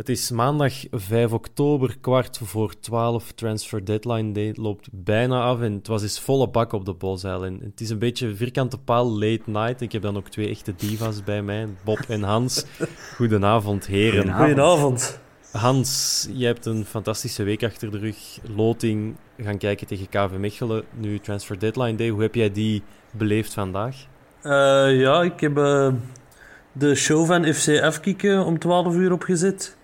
Het is maandag 5 oktober, kwart voor 12. Transfer deadline day loopt bijna af en het was eens volle bak op de Bosuil. En het is een beetje vierkante paal late night. Ik heb dan ook twee echte divas bij mij, Bob en Hans. Goedenavond, heren. Goedenavond. Hans, jij hebt een fantastische week achter de rug. Loting, gaan kijken tegen KV Mechelen. Nu transfer deadline day. Hoe heb jij die beleefd vandaag? Uh, ja, ik heb uh, de show van FCF kieken om 12 uur opgezet.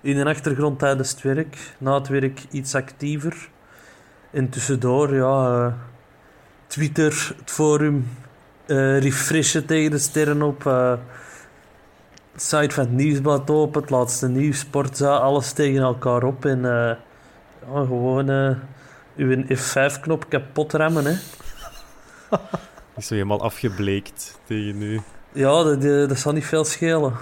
In de achtergrond tijdens het werk. Na het werk iets actiever. En tussendoor, ja, uh, Twitter, het forum, refreshen tegen de sterren op. site van het nieuwsblad open, het laatste nieuws, sportza, alles tegen elkaar op. En ja, gewoon uw F5-knop kapot remmen, hè. is zo helemaal afgebleekt tegen nu. Ja, dat, dat zal niet veel schelen.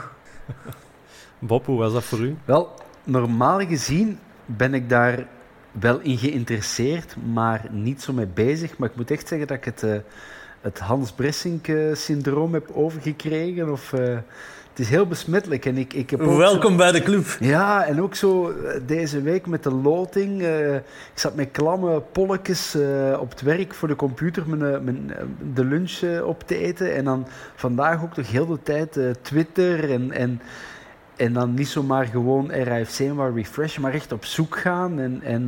Bob, hoe was dat voor u? Wel, normaal gezien ben ik daar wel in geïnteresseerd, maar niet zo mee bezig. Maar ik moet echt zeggen dat ik het, uh, het Hans Bressink-syndroom heb overgekregen. Of, uh, het is heel besmettelijk. En ik, ik heb Welkom zo... bij de club. Ja, en ook zo deze week met de loting. Uh, ik zat met klamme polletjes uh, op het werk voor de computer mijn, mijn, de lunch uh, op te eten. En dan vandaag ook nog heel de tijd Twitter en... en en dan niet zomaar gewoon RAFC maar refresh, maar echt op zoek gaan. En, en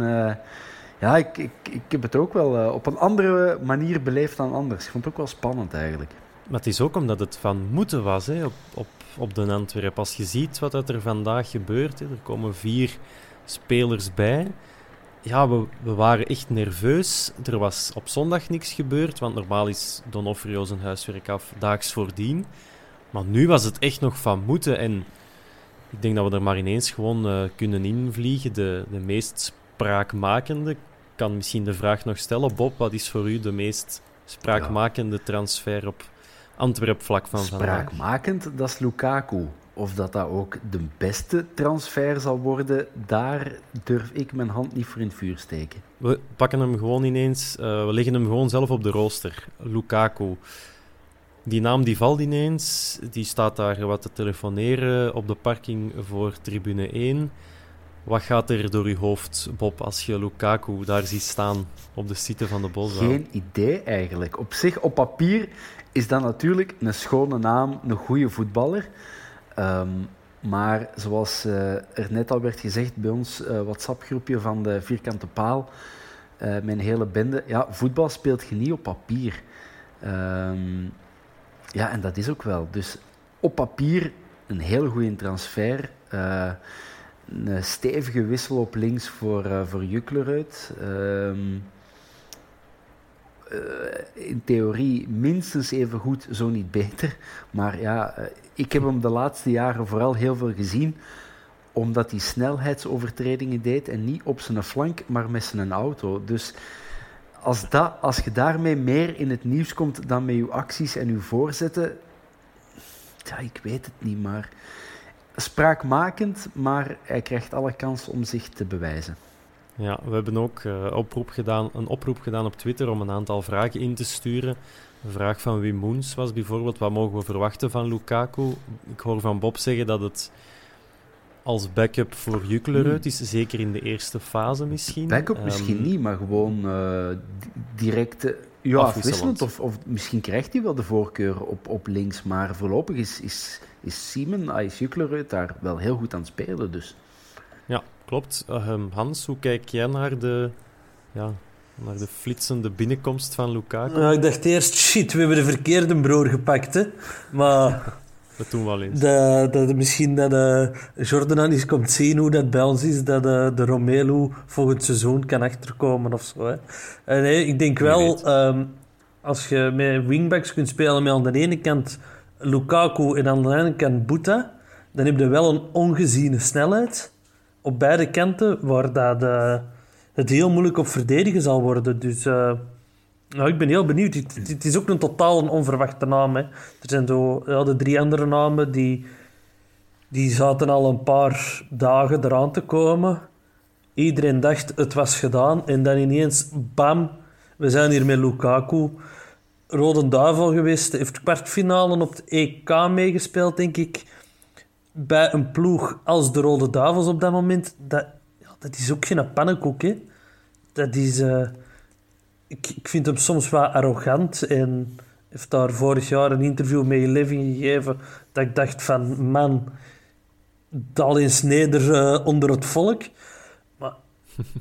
ja, ik, ik, ik heb het ook wel op een andere manier beleefd dan anders. Ik vond het ook wel spannend eigenlijk. Maar het is ook omdat het van moeten was hè, op, op, op de Antwerp. Als je ziet wat er vandaag gebeurt, hè, er komen vier spelers bij. Ja, we, we waren echt nerveus. Er was op zondag niks gebeurd, want normaal is Donofrio zijn huiswerk af daags voordien. Maar nu was het echt nog van moeten. En ik denk dat we er maar ineens gewoon uh, kunnen invliegen. De, de meest spraakmakende. Ik kan misschien de vraag nog stellen. Bob, wat is voor u de meest spraakmakende transfer op Antwerp vlak van vandaag? Spraakmakend, dat is Lukaku. Of dat dat ook de beste transfer zal worden, daar durf ik mijn hand niet voor in het vuur steken. We pakken hem gewoon ineens, uh, we leggen hem gewoon zelf op de rooster. Lukaku. Die naam die valt ineens, die staat daar wat te telefoneren op de parking voor tribune 1. Wat gaat er door uw hoofd, Bob, als je Lukaku daar ziet staan op de site van de Bosbouw? Geen idee eigenlijk. Op zich, op papier, is dat natuurlijk een schone naam, een goede voetballer. Um, maar zoals uh, er net al werd gezegd bij ons uh, WhatsApp-groepje van de Vierkante Paal, uh, mijn hele bende, ja, voetbal speelt je niet op papier. Um, ja, en dat is ook wel. Dus op papier een heel goede transfer. een stevige wissel op links voor, voor Juklerud. Um, uh, in theorie minstens even goed, zo niet beter. Maar ja, uh, ik heb hem de laatste jaren vooral heel veel gezien omdat hij snelheidsovertredingen deed en niet op zijn flank, maar met zijn auto. Dus als, dat, als je daarmee meer in het nieuws komt dan met je acties en je voorzetten, ja, ik weet het niet, maar spraakmakend, maar hij krijgt alle kans om zich te bewijzen. Ja, we hebben ook uh, oproep gedaan, een oproep gedaan op Twitter om een aantal vragen in te sturen. Een vraag van Wim Moens was bijvoorbeeld, wat mogen we verwachten van Lukaku? Ik hoor van Bob zeggen dat het als backup voor Juklerud hmm. is, zeker in de eerste fase misschien. Backup um, misschien niet, maar gewoon uh, direct ja, afwisselend. Of, of misschien krijgt hij wel de voorkeur op, op links, maar voorlopig is, is, is Simon, ah, is Juklerud daar wel heel goed aan het spelen. Dus. Ja, klopt. Uh, Hans, hoe kijk jij naar de, ja, naar de flitsende binnenkomst van Lukaku? Ja, ik dacht eerst, shit, we hebben de verkeerde broer gepakt. Hè. Maar dat doen we eens. Dat, dat, misschien dat uh, Jordan eens komt zien hoe dat bij ons is, dat uh, de Romelu volgend seizoen kan achterkomen of zo. Hè. En, nee, ik denk wel, um, als je met wingbacks kunt spelen met aan de ene kant Lukaku en aan de andere kant Buta, dan heb je wel een ongeziene snelheid op beide kanten, waar dat, uh, het heel moeilijk op verdedigen zal worden. Dus... Uh, nou, ik ben heel benieuwd. Het, is ook een totaal een onverwachte naam. Hè. Er zijn zo, ja, de drie andere namen die, die zaten al een paar dagen eraan te komen. Iedereen dacht het was gedaan. En dan ineens, bam, we zijn hier met Lukaku. Rode Duivel geweest. Heeft kwartfinale op het EK meegespeeld, denk ik. Bij een ploeg als de Rode Duivels op dat moment. Dat, ja, dat is ook geen pannenkoek, hè. Dat is... Uh, ik, ik vind hem soms wat arrogant en heeft daar vorig jaar een interview met Living gegeven dat ik dacht van man, dal eens neder uh, onder het volk. Maar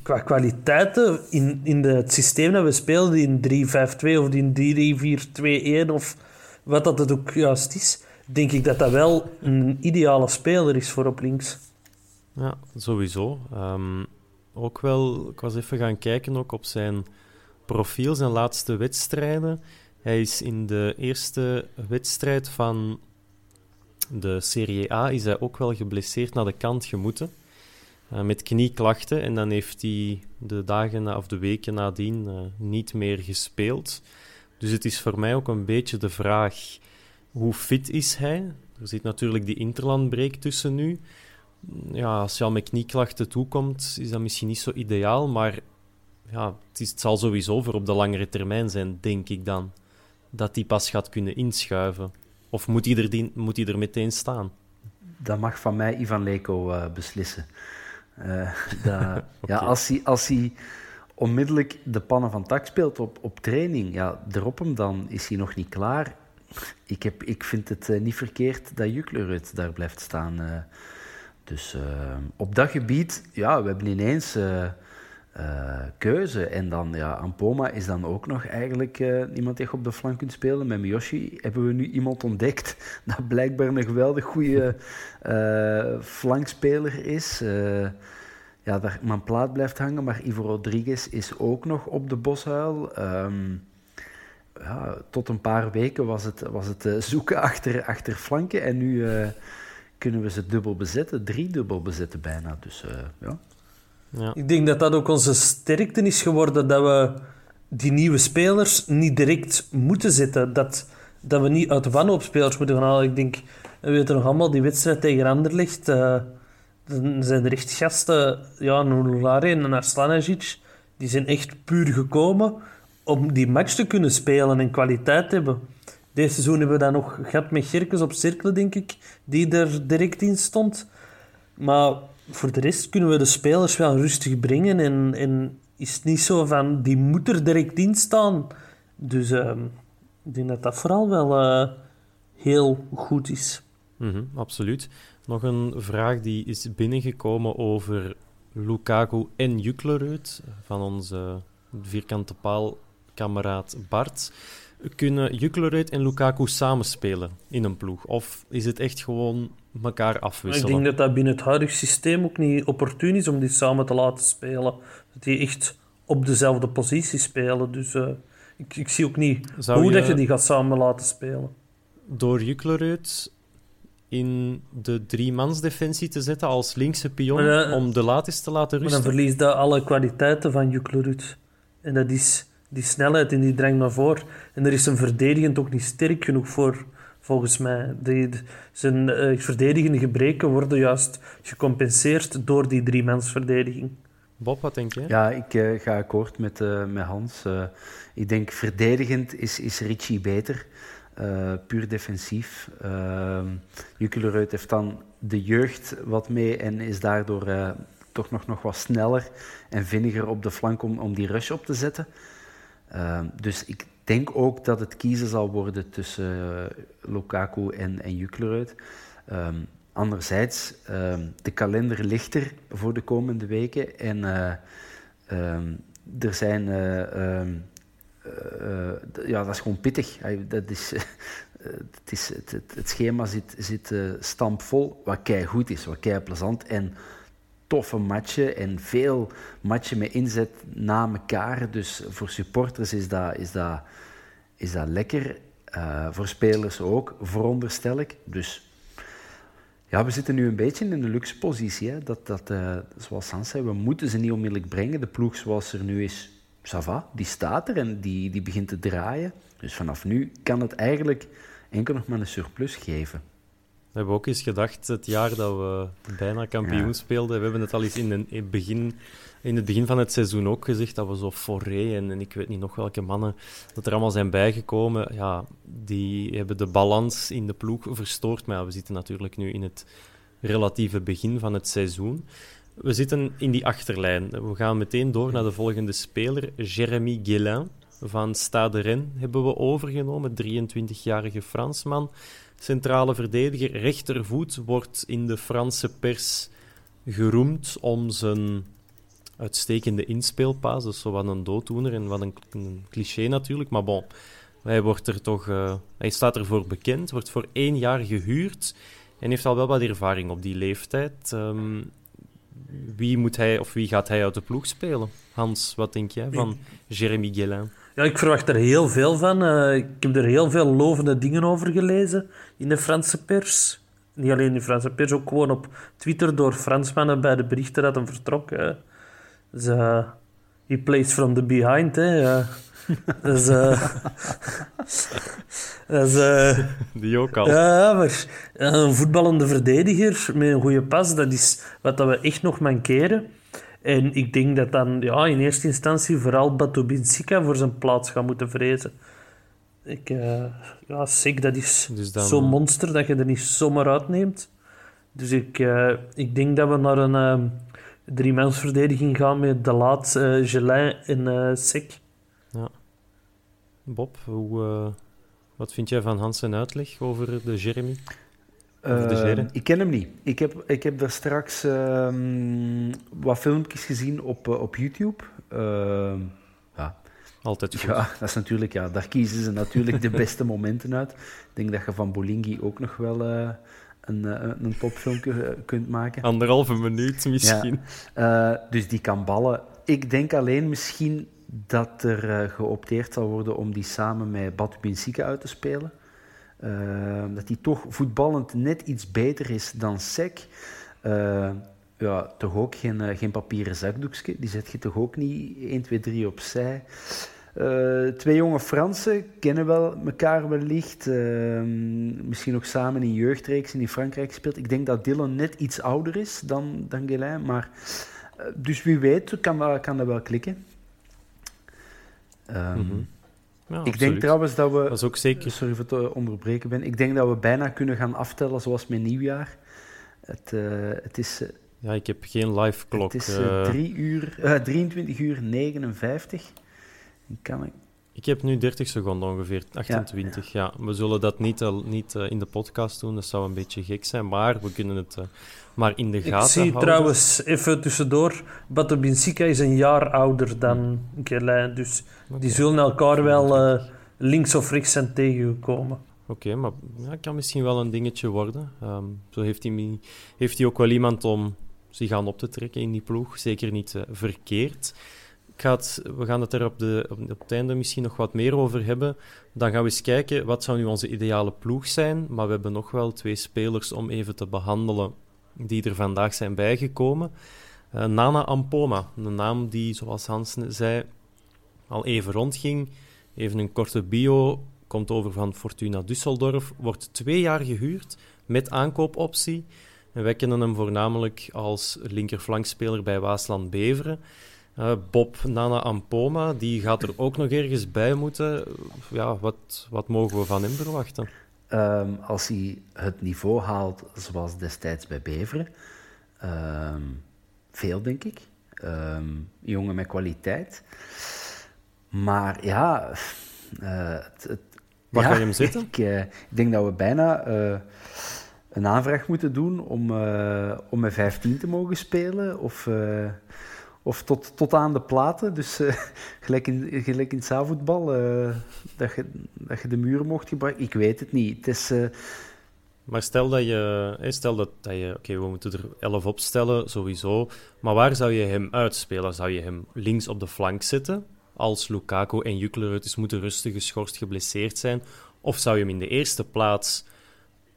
qua kwaliteiten in, in de, het systeem dat we speelden in 3-5-2 of in 3-4-2-1 of wat dat het ook juist is, denk ik dat dat wel een ideale speler is voor op links. Ja, sowieso. Um, ook wel, ik was even gaan kijken ook op zijn profiel, zijn laatste wedstrijden. Hij is in de eerste wedstrijd van de Serie A is hij ook wel geblesseerd naar de kant gemoeten. Uh, met knieklachten. En dan heeft hij de dagen of de weken nadien uh, niet meer gespeeld. Dus het is voor mij ook een beetje de vraag: hoe fit is hij? Er zit natuurlijk die interlandbreek tussen nu. Ja, als je al met knieklachten toekomt, is dat misschien niet zo ideaal. Maar ja, het, is, het zal sowieso voor op de langere termijn zijn, denk ik dan. Dat die pas gaat kunnen inschuiven. Of moet hij er, moet hij er meteen staan? Dat mag van mij Ivan Leko uh, beslissen. Uh, dat, ja, als, hij, als hij onmiddellijk de pannen van tak speelt op, op training, ja, erop hem dan is hij nog niet klaar. Ik, heb, ik vind het uh, niet verkeerd dat Juklerud daar blijft staan. dus op dat gebied, ja, we hebben ineens uh, keuze. En dan, ja, Ampoma is dan ook nog eigenlijk uh, iemand die op de flank kunt spelen. Met Miyoshi hebben we nu iemand ontdekt dat blijkbaar een geweldig goede uh, flankspeler is. ja, daar mijn plaat blijft hangen, maar Ivo Rodriguez is ook nog op de boshuil. Um, ja, tot een paar weken was het, was het zoeken achter, achter flanken en nu kunnen we ze dubbel bezetten, drie dubbel bezetten bijna. Dus ja, ja. Ik denk dat dat ook onze sterkte is geworden, dat we die nieuwe spelers niet direct moeten zetten. Dat, dat we niet uit de wanhoopspelers moeten gaan halen. Ik denk, we weten nog allemaal, die wedstrijd tegen Anderlecht, uh, dan zijn er echt gasten, ja, Nulare en Arslanasic, die zijn echt puur gekomen om die match te kunnen spelen en kwaliteit te hebben. Deze seizoen hebben we dan nog gehad met Gerkes op cirkel, denk ik, die er direct in stond. Maar voor de rest kunnen we de spelers wel rustig brengen. En, en is het niet zo van, die moet er direct in staan. Dus uh, ik denk dat dat vooral wel uh, heel goed is. -hmm, absoluut. Nog een vraag die is binnengekomen over Lukaku en Juklerud van onze vierkante paalkameraad Bart. Kunnen Juklerud en Lukaku samenspelen in een ploeg? Of is het echt gewoon elkaar afwisselen. Ik denk dat dat binnen het huidige systeem ook niet opportun is om die samen te laten spelen. Dat die echt op dezelfde positie spelen. Dus uh, ik, ik, zie ook niet Zou hoe je, dat je die gaat samen laten spelen. Door Juklerud in de driemansdefensie te zetten als linkse pion uh, om de latis te laten rusten. Maar dan verliest dat alle kwaliteiten van Juklerud. En dat is die snelheid en die drang naar voren. En er is een verdedigend ook niet sterk genoeg voor volgens mij. De, zijn uh, verdedigende gebreken worden juist gecompenseerd door die driemansverdediging. Bob, wat denk je? Ja, ik uh, ga akkoord met, uh, met Hans. ik denk verdedigend is, is Richie beter. puur defensief. Uh, heeft dan de jeugd wat mee en is daardoor toch nog, nog wat sneller en vinniger op de flank om, om die rush op te zetten. Dus ik denk ook dat het kiezen zal worden tussen uh, Lukaku en, en. Um, anderzijds, um, de kalender ligt er voor de komende weken. En um, er zijn... Uh, ja, dat is gewoon pittig. Dat is, het, is, het, het, schema zit, zit stampvol, wat kei goed is, wat kei plezant. En toffe matchen en veel matchen met inzet na elkaar. Dus voor supporters is dat, is dat, is dat lekker. Uh, voor spelers ook, veronderstel ik. Dus ja, we zitten nu een beetje in de luxe positie. Hè? Dat, dat, uh, zoals Hans zei, we moeten ze niet onmiddellijk brengen. De ploeg zoals er nu is, Sava, die staat er en die, die begint te draaien. Dus vanaf nu kan het eigenlijk enkel nog maar een surplus geven. We hebben ook eens gedacht, het jaar dat we bijna kampioen speelden, we hebben het al eens in het begin, in het begin van het seizoen ook gezegd, dat we zo Foré en, en, ik weet niet nog welke mannen dat er allemaal zijn bijgekomen, ja, die hebben de balans in de ploeg verstoord. Maar ja, we zitten natuurlijk nu in het relatieve begin van het seizoen. We zitten in die achterlijn. We gaan meteen door naar de volgende speler, Jérémy Guélin van Stade Rennes hebben we overgenomen, 23-jarige Fransman centrale verdediger. Rechtervoet wordt in de Franse pers geroemd om zijn uitstekende inspeelpaas. Dat is zo wat een dooddoener en wat een, een cliché natuurlijk. Maar bon, hij, wordt er toch, uh, hij staat ervoor bekend, wordt voor één jaar gehuurd en heeft al wel wat ervaring op die leeftijd. Um, wie, moet hij, of wie gaat hij uit de ploeg spelen? Hans, wat denk jij van Jérémy Guélin? Ja, ik verwacht er heel veel van. Uh, ik heb er heel veel lovende dingen over gelezen in de Franse pers. Niet alleen in de Franse pers, ook gewoon op Twitter door Fransmannen bij de berichten dat hem vertrok. Hè. Dus, uh, he plays from the behind. Hè. Uh, dus, dus, Die ook al. Ja, maar een voetballende verdediger met een goede pas, dat is wat dat we echt nog mankeren. En ik denk dat dan ja, in eerste instantie vooral Batu Binsika voor zijn plaats gaat moeten vrezen. Ik, uh, ja, Sik, dat is dus zo'n monster dat je er niet zomaar uitneemt. Dus ik, uh, ik denk dat we naar een uh, driemansverdediging gaan met De Laat, uh, Gelin en Sik. Ja. Bob, hoe, wat vind jij van Hans uitleg over de Jeremy? Uh, ik ken hem niet. Ik heb, ik heb daar straks uh, wat filmpjes gezien op, uh, op YouTube. Uh, ja. Altijd goed. Ja, dat is natuurlijk, ja, daar kiezen ze natuurlijk de beste momenten uit. Ik denk dat je van Bolingi ook nog wel uh, een, een topfilmpje kunt maken. Anderhalve minuut misschien. Ja. dus die kan ballen. Ik denk alleen misschien dat er geopteerd zal worden om die samen met Batu Binsika uit te spelen. Uh, dat hij toch voetballend net iets beter is dan Sek. Uh, ja, toch ook geen, uh, geen papieren zakdoekje. Die zet je toch ook niet 1, 2, 3 opzij. twee jonge Fransen kennen wel elkaar wellicht. misschien nog samen in jeugdreeks in Frankrijk gespeeld. Ik denk dat Dylan net iets ouder is dan, dan. Maar, dus wie weet kan, kan dat wel klikken. Um, ik denk trouwens dat we. Dat is ook zeker. Sorry voor het onderbreken ben. Ik denk dat we bijna kunnen gaan aftellen zoals met nieuwjaar. Het, uh, het is. Uh, ja, ik heb geen live klok. Het is uh, 3 uur, 23 uur 59. Kan ik. Ik heb nu 30 seconden ongeveer, 28. Ja, ja. we zullen dat niet, uh, niet uh, in de podcast doen, dat zou een beetje gek zijn, maar we kunnen het uh, maar in de gaten houden. Ik zie houden. trouwens, even tussendoor, Bato Binsika is een jaar ouder dan Gelijn, dus okay. Die zullen elkaar wel links of rechts zijn tegengekomen. Oké, okay, maar ja, kan misschien wel een dingetje worden. Um, zo heeft hij, heeft hij ook wel iemand om zich aan op te trekken in die ploeg, zeker niet verkeerd we gaan het er op, de, op, het einde misschien nog wat meer over hebben. Dan gaan we eens kijken, wat zou nu onze ideale ploeg zijn? Maar we hebben nog wel twee spelers om even te behandelen die er vandaag zijn bijgekomen. Uh, Nana Ampoma, een naam die, zoals Hans zei, al even rondging. Even een korte bio. komt over van Fortuna Düsseldorf, wordt twee jaar gehuurd met aankoopoptie. En wij kennen hem voornamelijk als linkerflankspeler bij Waasland Beveren. Uh, Bob Nana Ampoma, die gaat er ook nog ergens bij moeten. Ja, wat, wat mogen we van hem verwachten? Um, als hij het niveau haalt zoals destijds bij Beveren, um, veel denk ik. Um, jongen met kwaliteit. Maar ja, uh, het, het, Waar ja, ga je hem zitten? Ik, uh, ik denk dat we bijna uh, een aanvraag moeten doen om, om met 15 te mogen spelen. Of of tot, tot aan de platen. Dus gelijk, in, gelijk in het zaalvoetbal, dat, je, dat je de muren mocht gebruiken. Ik weet het niet. Het is. Maar stel dat je... Stel dat, dat je... Oké, okay, we moeten er 11 opstellen, sowieso. Maar waar zou je hem uitspelen? Zou je hem links op de flank zetten? Als Lukaku en Jukler is moeten rustig, geschorst, geblesseerd zijn? Of zou je hem in de eerste plaats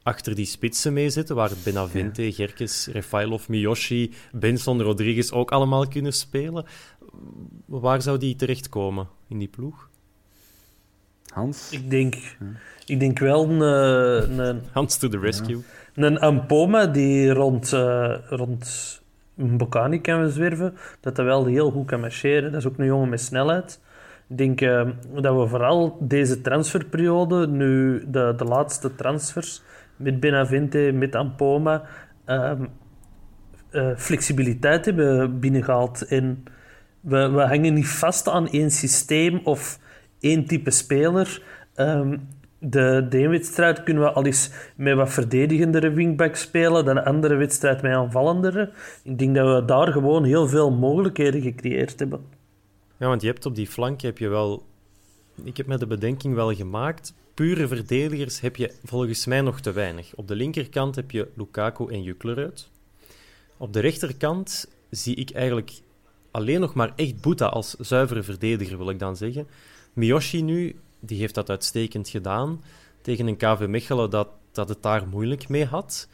achter die spitsen mee zitten, waar Benavente, ja. Gerkes, Refailov, Miyoshi, Benson, Rodriguez ook allemaal kunnen spelen. Waar zou die terechtkomen in die ploeg? Hans? Ik denk, ja. ik denk wel een, een... Hans to the rescue. Ja. Een Ampoma die rond, uh, rond Bocani kan zwerven, dat hij wel heel goed kan marcheren. Dat is ook een jongen met snelheid. Ik denk uh, dat we vooral deze transferperiode, nu de, de laatste transfers, met Benavente, met Ampoma, um, uh, flexibiliteit hebben binnengehaald. En we, we hangen niet vast aan één systeem of één type speler. Um, de, de wedstrijd kunnen we al eens met wat verdedigendere wingback spelen, dan de andere wedstrijd met aanvallendere. Ik denk dat we daar gewoon heel veel mogelijkheden gecreëerd hebben. Ja, want je hebt op die flank heb je wel... Ik heb met de bedenking wel gemaakt pure verdedigers heb je volgens mij nog te weinig. Op de linkerkant heb je Lukaku en Jukler uit. Op de rechterkant zie ik eigenlijk alleen nog maar echt Boeta als zuivere verdediger, wil ik dan zeggen. Miyoshi nu, die heeft dat uitstekend gedaan tegen een KV Mechelen dat, dat het daar moeilijk mee had.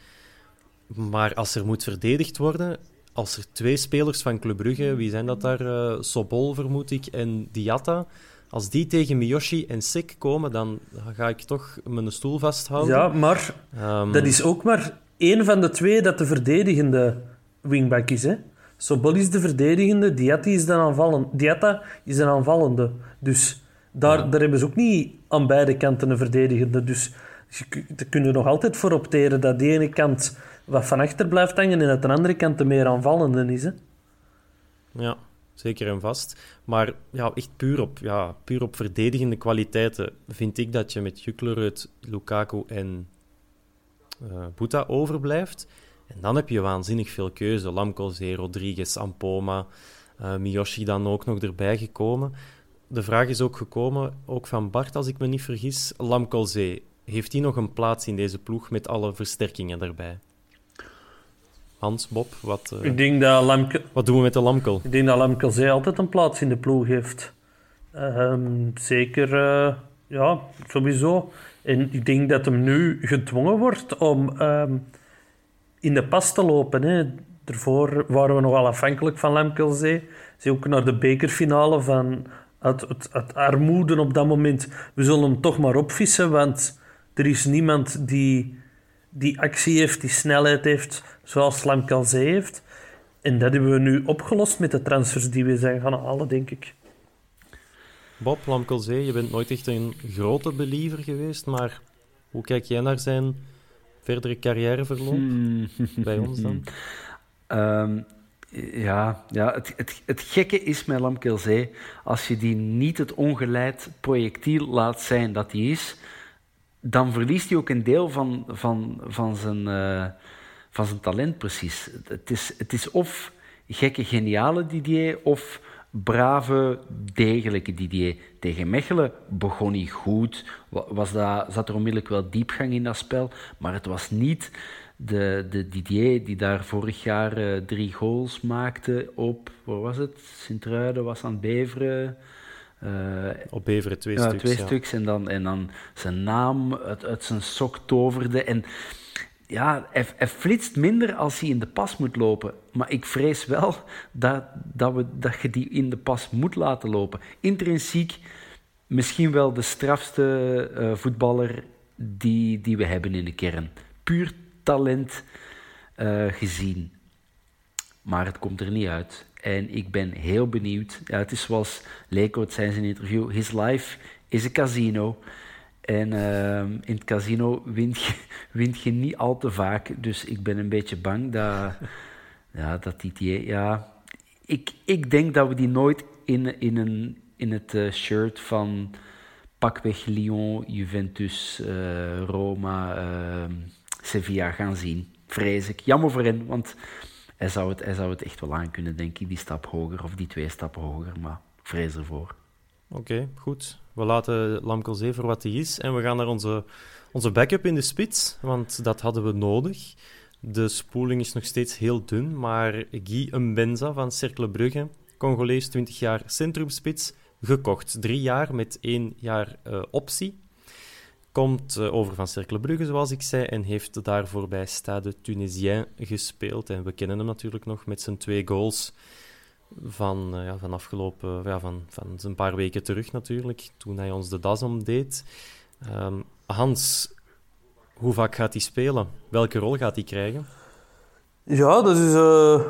Maar als er moet verdedigd worden, als er twee spelers van Club Brugge, wie zijn dat daar? Uh, Sobol vermoed ik en Diatta als die tegen Miyoshi en Sik komen, dan ga ik toch mijn stoel vasthouden. Ja, maar um, dat is ook maar één van de twee dat de verdedigende wingback is. Hè? Sobol is de verdedigende, Diatta is de, aanvallen, Diatta is de aanvallende. Dus daar, ja. daar hebben ze ook niet aan beide kanten een verdedigende. Dus je kunt nog altijd voor opteren dat de ene kant wat van achter blijft hangen en dat de andere kant de meer aanvallende is. Hè? Ja zeker en vast. Maar ja, echt puur op, ja, puur op verdedigende kwaliteiten vind ik dat je met Juklerud, Lukaku en uh, Buta overblijft. En dan heb je waanzinnig veel keuze. Lamkelzee, Rodriguez, Ampoma, uh, Miyoshi dan ook nog erbij gekomen. De vraag is ook gekomen, ook van Bart als ik me niet vergis, Lamkelzee. Heeft hij nog een plaats in deze ploeg met alle versterkingen erbij? Hans, Bob, wat, uh, ik denk dat Lamke, wat doen we met de Lamkel? Ik denk dat Lamkelzee altijd een plaats in de ploeg heeft. Um, zeker, uh, ja, sowieso. En ik denk dat hem nu gedwongen wordt om um, in de pas te lopen. Hè. Daarvoor waren we nogal afhankelijk van Lamkelzee. Ze ook naar de bekerfinale van het, het armoede op dat moment. We zullen hem toch maar opvissen, want er is niemand die die actie heeft, die snelheid heeft, zoals Slam Calzee heeft. En dat hebben we nu opgelost met de transfers die we zijn gaan halen, denk ik. Bob Lamkelzee, je bent nooit echt een grote believer geweest, maar hoe kijk jij naar zijn verdere carrièreverloop hmm. bij ons dan? Um, ja, ja het, het, het gekke is met Lamkelzee, als je die niet het ongeleid projectiel laat zijn dat hij is, dan verliest hij ook een deel van, van, van, zijn, uh, van zijn talent precies. Het is, het is of gekke, geniale Didier of brave, degelijke Didier. Tegen Mechelen begon hij goed, was dat, zat er onmiddellijk wel diepgang in dat spel, maar het was niet de, de Didier die daar vorig jaar uh, drie goals maakte op, waar was het? Sint-Truiden was aan Beveren. Uh, op Beveren twee ja, stuks. Twee ja. stuks en dan, en dan zijn naam uit, uit zijn sok toverde. En ja, hij, hij, flitst minder als hij in de pas moet lopen. Maar ik vrees wel dat, dat, we, dat je die in de pas moet laten lopen. Intrinsiek misschien wel de strafste uh, voetballer die, die we hebben in de kern. Puur talent uh, gezien. Maar het komt er niet uit. En ik ben heel benieuwd. Ja, het is zoals Leekwoord zei in zijn interview: His life is een casino. En uh, in het casino wint je, je niet al te vaak. Dus ik ben een beetje bang dat, ja, dat die. Ja, ik, ik denk dat we die nooit in, in, een, in het uh, shirt van pakweg Lyon, Juventus, uh, Roma, uh, Sevilla gaan zien. Vrees ik. Jammer voor hen, want hij zou, het, hij zou het echt wel aan kunnen, denk ik, die stap hoger of die twee stappen hoger. Maar vrees ervoor. Oké, goed. We laten Lamkelzee voor wat hij is en we gaan naar onze, onze backup in de spits, want dat hadden we nodig. De spoeling is nog steeds heel dun, maar Guy Mbenza van Cercle Brugge, Congolees, 20 jaar centrumspits, gekocht. Drie jaar met één jaar uh, optie. Komt uh, over van Cercle Brugge, zoals ik zei, en heeft daarvoor bij Stade Tunisien gespeeld. En we kennen hem natuurlijk nog met zijn twee goals van, uh, ja, van afgelopen, ja, van, van een paar weken terug natuurlijk, toen hij ons de das omdeed. Um, Hans, hoe vaak gaat hij spelen? Welke rol gaat hij krijgen? Ja, dat is, uh,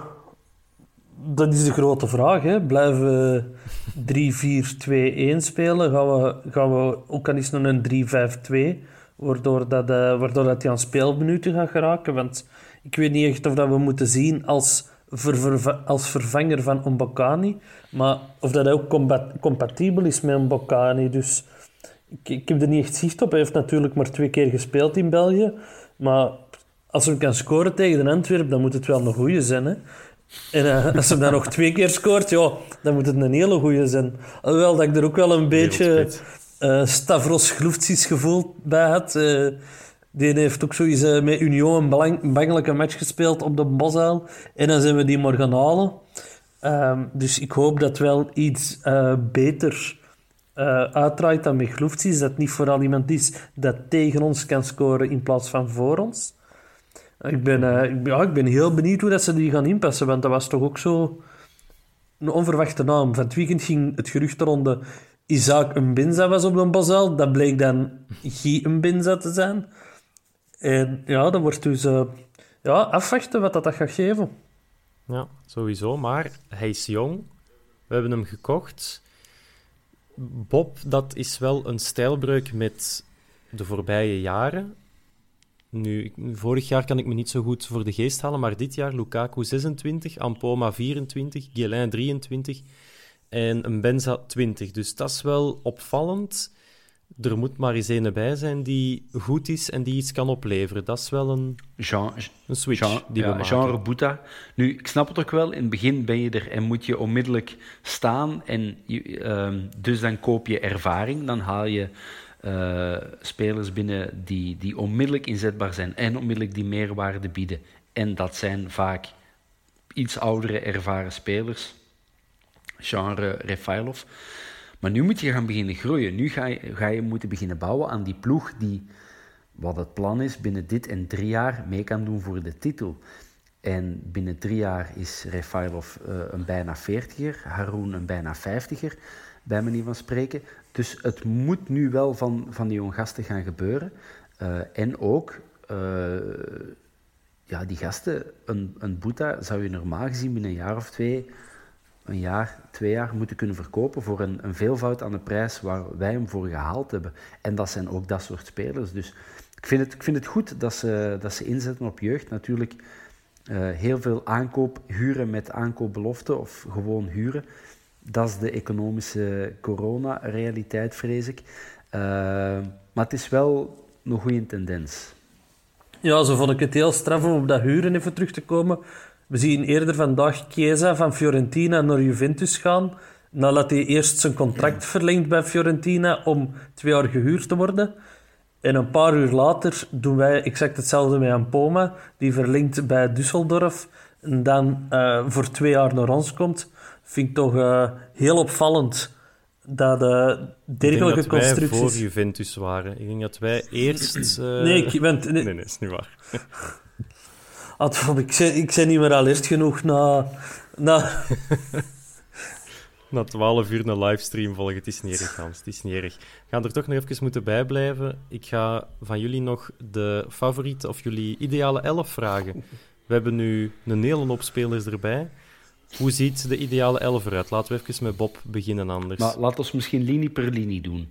dat is de grote vraag. Hè. Blijven we 3-4-2-1 spelen? Gaan we, gaan we ook al eens naar een 3-5-2? Waardoor, dat, uh, waardoor dat hij aan speelminuten gaat geraken. Want ik weet niet echt of dat we moeten zien als, als vervanger van Mbokani. Maar of dat ook compatibel is met Mbokani. Dus ik, ik heb er niet echt zicht op. Hij heeft natuurlijk maar twee keer gespeeld in België. Maar als hij kan scoren tegen de Antwerpen, dan moet het wel een goede zijn. Hè? En uh, als hij dan nog twee keer scoort, ja, dan moet het een hele goede zijn. Alhoewel dat ik er ook wel een beetje uh, Stavros Gloeftsies gevoel bij had. Uh, die heeft ook zoiets met Union een, belang, een bangelijke match gespeeld op de Bosuil. En dan zijn we die maar gaan halen. Uh, dus ik hoop dat wel iets beter uitdraait dan met Gloeftsies. Dat niet vooral iemand is dat tegen ons kan scoren in plaats van voor ons. Ik ben, ja, ik ben heel benieuwd hoe dat ze die gaan inpassen, want dat was toch ook zo een onverwachte naam. Van het weekend ging het gerucht ronde Isaac Mbinza was op een Basel. Dat bleek dan Guy Mbinza te zijn. En ja, dan wordt dus uh, ja, afwachten wat dat, dat gaat geven. Ja, sowieso. Maar hij is jong. We hebben hem gekocht. Bob, dat is wel een stijlbreuk met de voorbije jaren. Nu, vorig jaar kan ik me niet zo goed voor de geest halen, maar dit jaar Lukaku 26, Ampoma 24, Guillain 23 en een Benza 20. Dus dat is wel opvallend. Er moet maar eens een bij zijn die goed is en die iets kan opleveren. Dat is wel een, Jean, een switch Jean, die we ja, maken. Genre Boeta. Nu, ik snap het ook wel. In het begin ben je er en moet je onmiddellijk staan. En uh, dus dan koop je ervaring. Dan haal je uh, spelers binnen die, die onmiddellijk inzetbaar zijn en onmiddellijk die meerwaarde bieden. En dat zijn vaak iets oudere, ervaren spelers, genre Refailov. Maar nu moet je gaan beginnen groeien. Nu ga je, ga je moeten beginnen bouwen aan die ploeg die, wat het plan is, binnen dit en drie jaar mee kan doen voor de titel. En binnen drie jaar is Refailov uh, een bijna 40er, Haroun een bijna 50er, bij manier van spreken. Dus het moet nu wel van, van die jonge gasten gaan gebeuren. Uh, en ook, uh, ja, die gasten, een, een Boeta zou je normaal gezien binnen een jaar of twee, een jaar, twee jaar moeten kunnen verkopen voor een, een veelvoud aan de prijs waar wij hem voor gehaald hebben. En dat zijn ook dat soort spelers. Dus ik vind het, ik vind het goed dat ze, dat ze inzetten op jeugd. Natuurlijk uh, heel veel aankoop, huren met aankoopbelofte of gewoon huren. Dat is de economische corona-realiteit, vrees ik. Uh, maar het is wel een goede tendens. Ja, zo vond ik het heel straf om op dat huren even terug te komen. We zien eerder vandaag Chiesa van Fiorentina naar Juventus gaan. Nadat hij eerst zijn contract verlengt bij Fiorentina om twee jaar gehuurd te worden. En een paar uur later doen wij exact hetzelfde met Ampoma. Die verlengt bij Düsseldorf en dan uh, voor twee jaar naar ons komt. Vind ik toch uh, heel opvallend dat uh, dergelijke ik denk dat constructies... wij voor Juventus waren. Ik denk dat wij eerst... Uh... Nee, ik ben... Nee, nee, nee, is niet waar. Ik, ben, ik ben niet meer al eerst genoeg na... na... Na 12 uur een livestream volgen. Het is niet erg, Hans. Het is niet erg. We gaan er toch nog even moeten bijblijven. Ik ga van jullie nog de favoriete of jullie ideale elf vragen. We hebben nu een hele hoop spelers erbij. Hoe ziet de ideale elf eruit? Laten we even met Bob beginnen anders. Maar laat ons misschien linie per linie doen.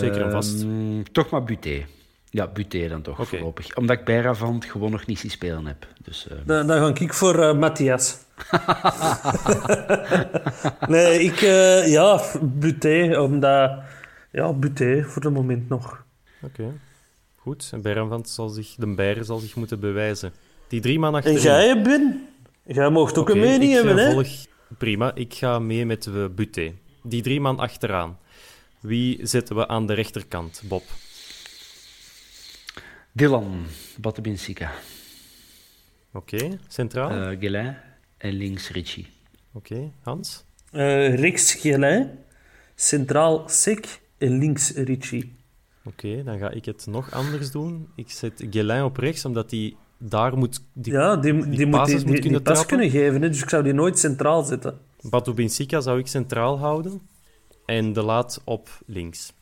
Zeker en vast. Ehm, toch maar Buté. Ja, Buté dan toch, voorlopig. Omdat ik Bijravant gewoon nog niet zien spelen heb. Dus, eh, Dan, dan ga ik voor eh, Matthias. nee, ik... eh, ja, Buté, omdat... Ja, Buté voor het moment nog. Oké, goed. En Bergvant zal zich, de Beijer zal zich moeten bewijzen. Die drie man En achterin. jij, Ben? Jij mocht ook een mening ik, hebben, hè? volg... Prima, ik ga mee met uh, Buté. Die drie man achteraan. Wie zetten we aan de rechterkant, Bob? Dylan, Batabinsika, Oké, centraal? eh Guélin en links Richie. Oké, Hans? Eh, rechts Gelijn, centraal Sek en links Richie. Oké, dan ga ik het nog anders doen. Ik zet Guélin op rechts, omdat hij daar moet... Die ja, die, die, die moet die, moet die, die kunnen pas kunnen geven, hè? dus ik zou die nooit centraal zetten. Batu Benfica zou ik centraal houden. En de laat op links.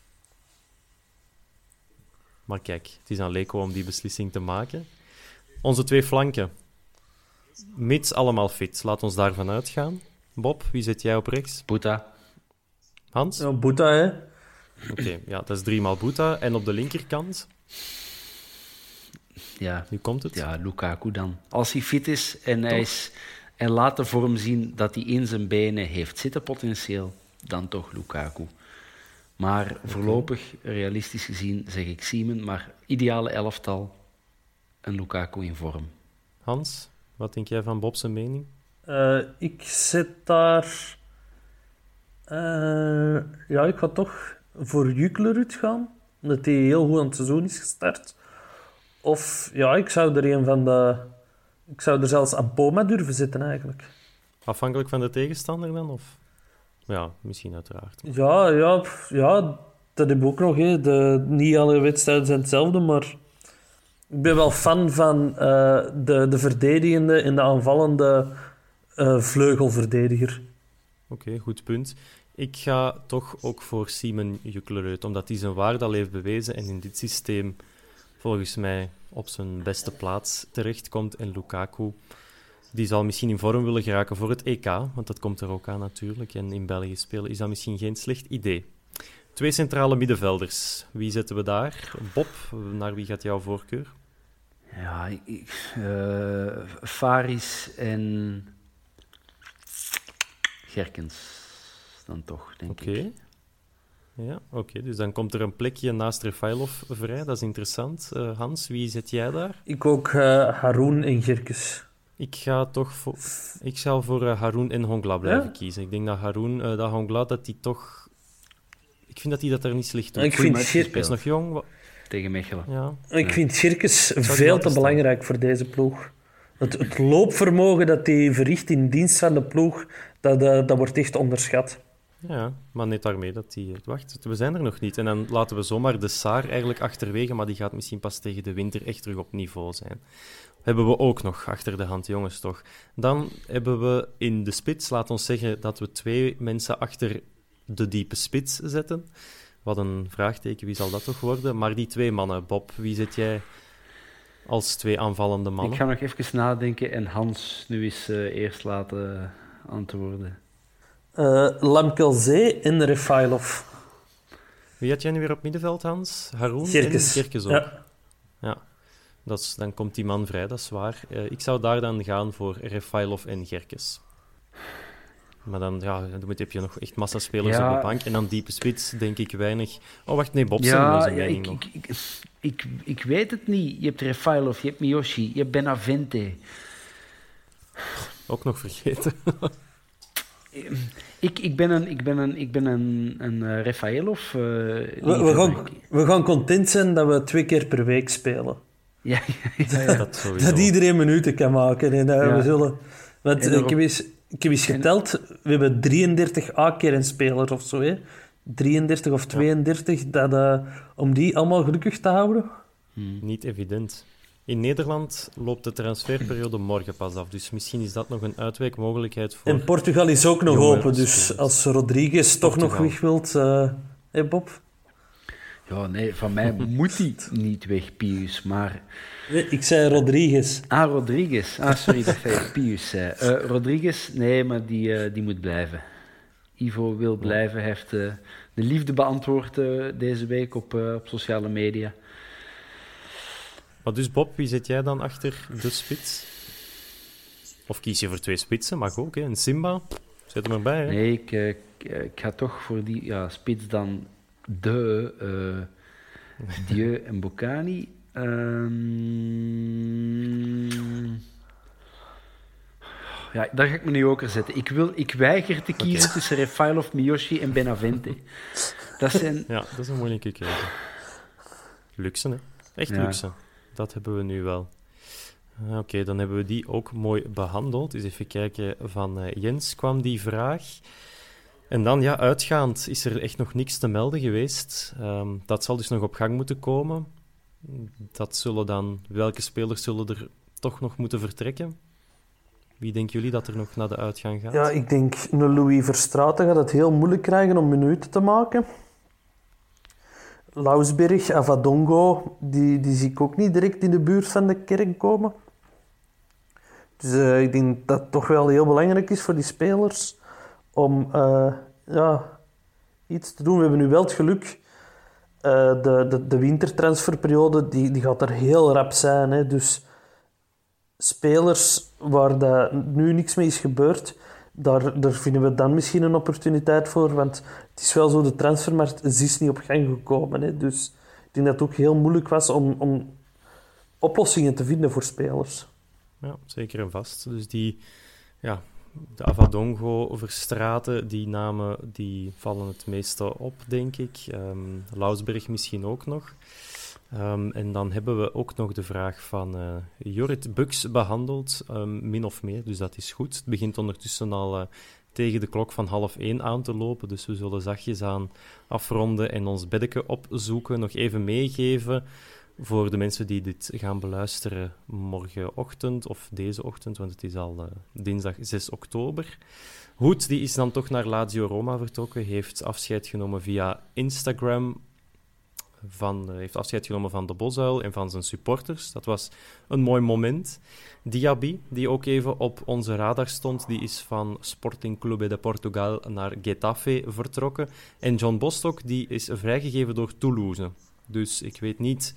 Maar kijk, het is aan Leco om die beslissing te maken. Onze twee flanken. Mits allemaal fit. Laat ons daarvan uitgaan. Bob, wie zet jij op rechts? Puta, Hans? Ja, Boeta, hè? Oké, ja, dat is driemaal Boeta. En op de linkerkant, ja, nu komt het. ja, Lukaku dan. Als hij fit is en hij is, en laat de vorm zien dat hij in zijn benen heeft zitten potentieel, dan toch Lukaku. Maar voorlopig, realistisch gezien, zeg ik Siemen, maar ideale elftal, een Lukaku in vorm. Hans, wat denk jij van Bob zijn mening? Eh, ik zet daar... eh, ja, ik ga toch voor Juklerud gaan. Omdat hij heel goed aan het seizoen is gestart. Of ja, ik zou er een van de... Ik zou er zelfs aan Poma durven zitten, eigenlijk. Afhankelijk van de tegenstander dan? Of? Ja, misschien uiteraard. Ja, ja, ja dat heb ik ook nog. Hè. De, niet alle wedstrijden zijn hetzelfde, maar... Ik ben wel fan van eh, de, de verdedigende en de aanvallende eh, vleugelverdediger. Oké, goed punt. Ik ga toch ook voor Simon Juklerud, omdat hij zijn waarde al heeft bewezen en in dit systeem volgens mij op zijn beste plaats terechtkomt. En Lukaku, die zal misschien in vorm willen geraken voor het EK, want dat komt er ook aan natuurlijk. En in België spelen is dat misschien geen slecht idee. Twee centrale middenvelders. Wie zetten we daar? Bob, naar wie gaat jouw voorkeur? Ja, ik- ik, eh, Faris en Gerkens dan toch, denk Oké. ik. Ja, oké. Dus dan komt er een plekje naast Refailov vrij. Dat is interessant. Eh, Hans, wie zet jij daar? Ik ook eh Haroon en Girkes. Ik ga toch voor... Ik zal voor eh, Haroon en Hongla blijven Ja? kiezen. Ik denk dat Haroon, eh, dat Hongla, dat hij toch... Ik vind dat hij dat er niet slecht doet. Ik vind, Hij is nog jong. Tegen Mechelen. Ja. ik vind Girkes die veel te belangrijk voor deze ploeg. Het, het loopvermogen dat hij verricht in dienst van de ploeg, dat, dat wordt echt onderschat. Ja, maar net daarmee dat hij... Wacht, we zijn er nog niet. En dan laten we zomaar de Saar eigenlijk achterwege, maar die gaat misschien pas tegen de winter echt terug op niveau zijn. Hebben we ook nog achter de hand, jongens, toch? Dan hebben we in de spits, laat ons zeggen dat we twee mensen achter de diepe spits zetten. Wat een vraagteken, wie zal dat toch worden? Maar die twee mannen, Bob, wie zet jij als twee aanvallende mannen? Ik ga nog even nadenken en Hans nu eens eh, eerst laten antwoorden. Eh Lamkelzee en Refailov. Wie had jij nu weer op middenveld, Hans? Haroon en Gerkes ook. Ja. Ja, dat is, dan komt die man vrij, dat is waar. Eh, ik zou daar dan gaan voor Refailov en Gerkes. Maar dan, ja, dan moet- heb je nog echt massaspelers Ja. op de bank. En dan diepe spits, denk ik weinig. Oh, wacht, nee, Bobsen ja, ik, ik, ik, ik weet het niet. Je hebt Refailov, je hebt Miyoshi, je hebt Benavente. Ook nog vergeten. Ik, ik ben een, ik ben een, ik ben een, een eh, Refailov. eh, We, gaan, we gaan content zijn dat we twee keer per week spelen. Ja, ja, ja, dat sowieso. Dat iedereen minuten kan maken. En we zullen... Want En eh, ik, heb eens, ik heb eens geteld, we hebben 33 A-keer een speler of zo. Hè? 33 of 32, dat, eh, om die allemaal gelukkig te houden. Niet evident. In Nederland loopt de transferperiode morgen pas af, dus misschien is dat nog een uitwijkmogelijkheid voor... En Portugal is ook nog open, dus als Rodriguez toch nog weg wilt... Uh, hey Bob? Ja, nee, van mij moet hij niet weg, Pius, maar... Nee, ik zei Rodriguez. Ah, Rodriguez. Ah, sorry dat jij Pius zei. Uh, Rodriguez, nee, maar die, uh, die moet blijven. Ivo wil blijven, hij heeft uh, de liefde beantwoord deze week op, op sociale media. Maar dus Bob, wie zit jij dan achter de spits? Of kies je voor twee spitsen? Mag ook, hè? Een Simba? Zet hem erbij, hè? Nee, ik, ik, ik ga toch voor die ja, spits dan de uh, Dieu en Bocani. Um, ja, daar ga ik me nu ook zetten. Ik, wil, ik weiger te kiezen okay. tussen Refailov, Miyoshi en Benavente. Dat zijn... Ja, dat is een moeilijke keuze. Luxe, hè? Echt ja. luxe. Dat hebben we nu wel. Oké, okay, dan hebben we die ook mooi behandeld. Dus even kijken, van uh, Jens kwam die vraag. En dan, ja, uitgaand is er echt nog niks te melden geweest. Um, dat zal dus nog op gang moeten komen. Dat zullen dan, welke spelers zullen er toch nog moeten vertrekken? Wie denken jullie dat er nog naar de uitgang gaat? Ja, ik denk een Louis Verstraeten gaat het heel moeilijk krijgen om minuten te maken. Lausberg, Avadongo, die, die zie ik ook niet direct in de buurt van de kerk komen. Dus uh, ik denk dat het toch wel heel belangrijk is voor die spelers om uh, ja, iets te doen. We hebben nu wel het geluk. Uh, de, de, de wintertransferperiode die, die gaat er heel rap zijn. Hè. Dus spelers waar dat nu niks mee is gebeurd, daar, daar vinden we dan misschien een opportuniteit voor. Want het is wel zo, de transfermarkt is niet op gang gekomen. Hè. Dus ik denk dat het ook heel moeilijk was om, om oplossingen te vinden voor spelers. Ja, zeker en vast. Dus die, ja, de Avadongo, Verstraten, die namen die vallen het meeste op, denk ik. Um, Lausberg misschien ook nog. Um, en dan hebben we ook nog de vraag van uh, Jorrit Bux behandeld, um, min of meer, dus dat is goed. Het begint ondertussen al uh, tegen de klok van half één aan te lopen, dus we zullen zachtjes aan afronden en ons beddeke opzoeken, nog even meegeven voor de mensen die dit gaan beluisteren morgenochtend of deze ochtend, want het is al uh, dinsdag 6 oktober. Hoed die is dan toch naar Lazio Roma vertrokken, heeft afscheid genomen via Instagram, van, uh, heeft afscheid genomen van de Bosuil en van zijn supporters. Dat was een mooi moment. Diaby, die ook even op onze radar stond, die is van Sporting Clube de Portugal naar Getafe vertrokken. En John Bostock, die is vrijgegeven door Toulouse. Dus ik weet niet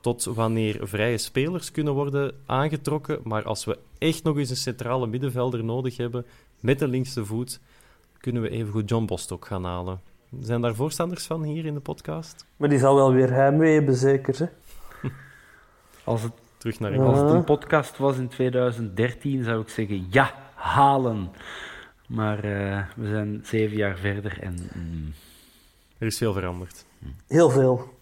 tot wanneer vrije spelers kunnen worden aangetrokken. Maar als we echt nog eens een centrale middenvelder nodig hebben met de linkse voet, kunnen we even goed John Bostock gaan halen. Zijn daar voorstanders van hier in de podcast? Maar die zal wel weer heimwee hebben, zeker. Hè? als, het, Terug naar als het een podcast was in 2013, zou ik zeggen ja, halen. Maar uh, we zijn zeven jaar verder en... Mm. Er is veel veranderd. Heel veel.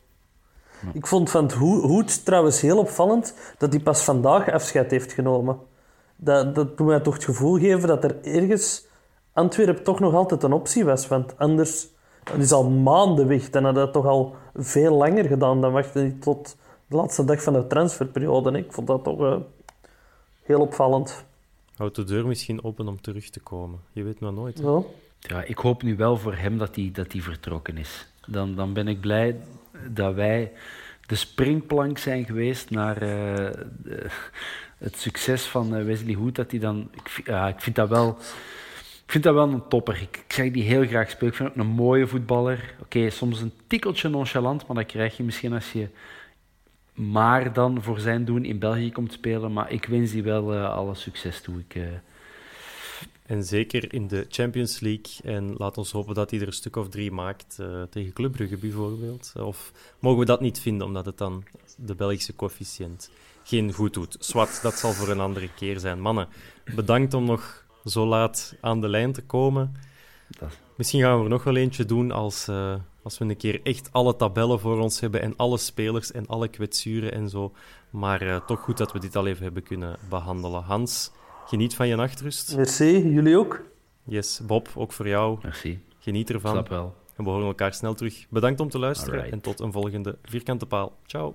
Ik vond van het Hoed trouwens heel opvallend dat hij pas vandaag afscheid heeft genomen. Dat, dat doet mij toch het gevoel geven dat er ergens Antwerpen toch nog altijd een optie was. Want anders, dat is al maanden weg. Dan had dat toch al veel langer gedaan. Dan wachtte hij tot de laatste dag van de transferperiode. Ik vond dat toch uh, heel opvallend. Houdt de deur misschien open om terug te komen. Je weet maar nooit. Ja. ja, ik hoop nu wel voor hem dat hij, dat hij vertrokken is. Dan, dan ben ik blij dat wij de springplank zijn geweest naar uh, het succes van uh, Wesley Hoed. Dat hij dan, ik, ja, ik vind dat wel. Ik vind dat wel een topper. Ik, zeg die heel graag spelen. Ik vind ook een mooie voetballer. Oké, soms een tikkeltje nonchalant, maar dat krijg je misschien als je maar dan voor zijn doen in België komt spelen. Maar ik wens die wel uh, alle succes toe. Ik, en zeker in de Champions League. En laat ons hopen dat hij er een stuk of drie maakt uh, tegen Club Brugge bijvoorbeeld. Of mogen we dat niet vinden, omdat het dan de Belgische coëfficiënt geen goed doet. Swat, dat zal voor een andere keer zijn. Mannen, bedankt om nog zo laat aan de lijn te komen. Misschien gaan we er nog wel eentje doen als, uh, als we een keer echt alle tabellen voor ons hebben en alle spelers en alle kwetsuren en zo. Maar uh, toch goed dat we dit al even hebben kunnen behandelen. Hans, Geniet van je nachtrust. Merci, jullie ook. Yes, Bob, ook voor jou. Merci. Geniet ervan. Snap wel. En we horen elkaar snel terug. Bedankt om te luisteren en tot een volgende Vierkante Paal. Ciao.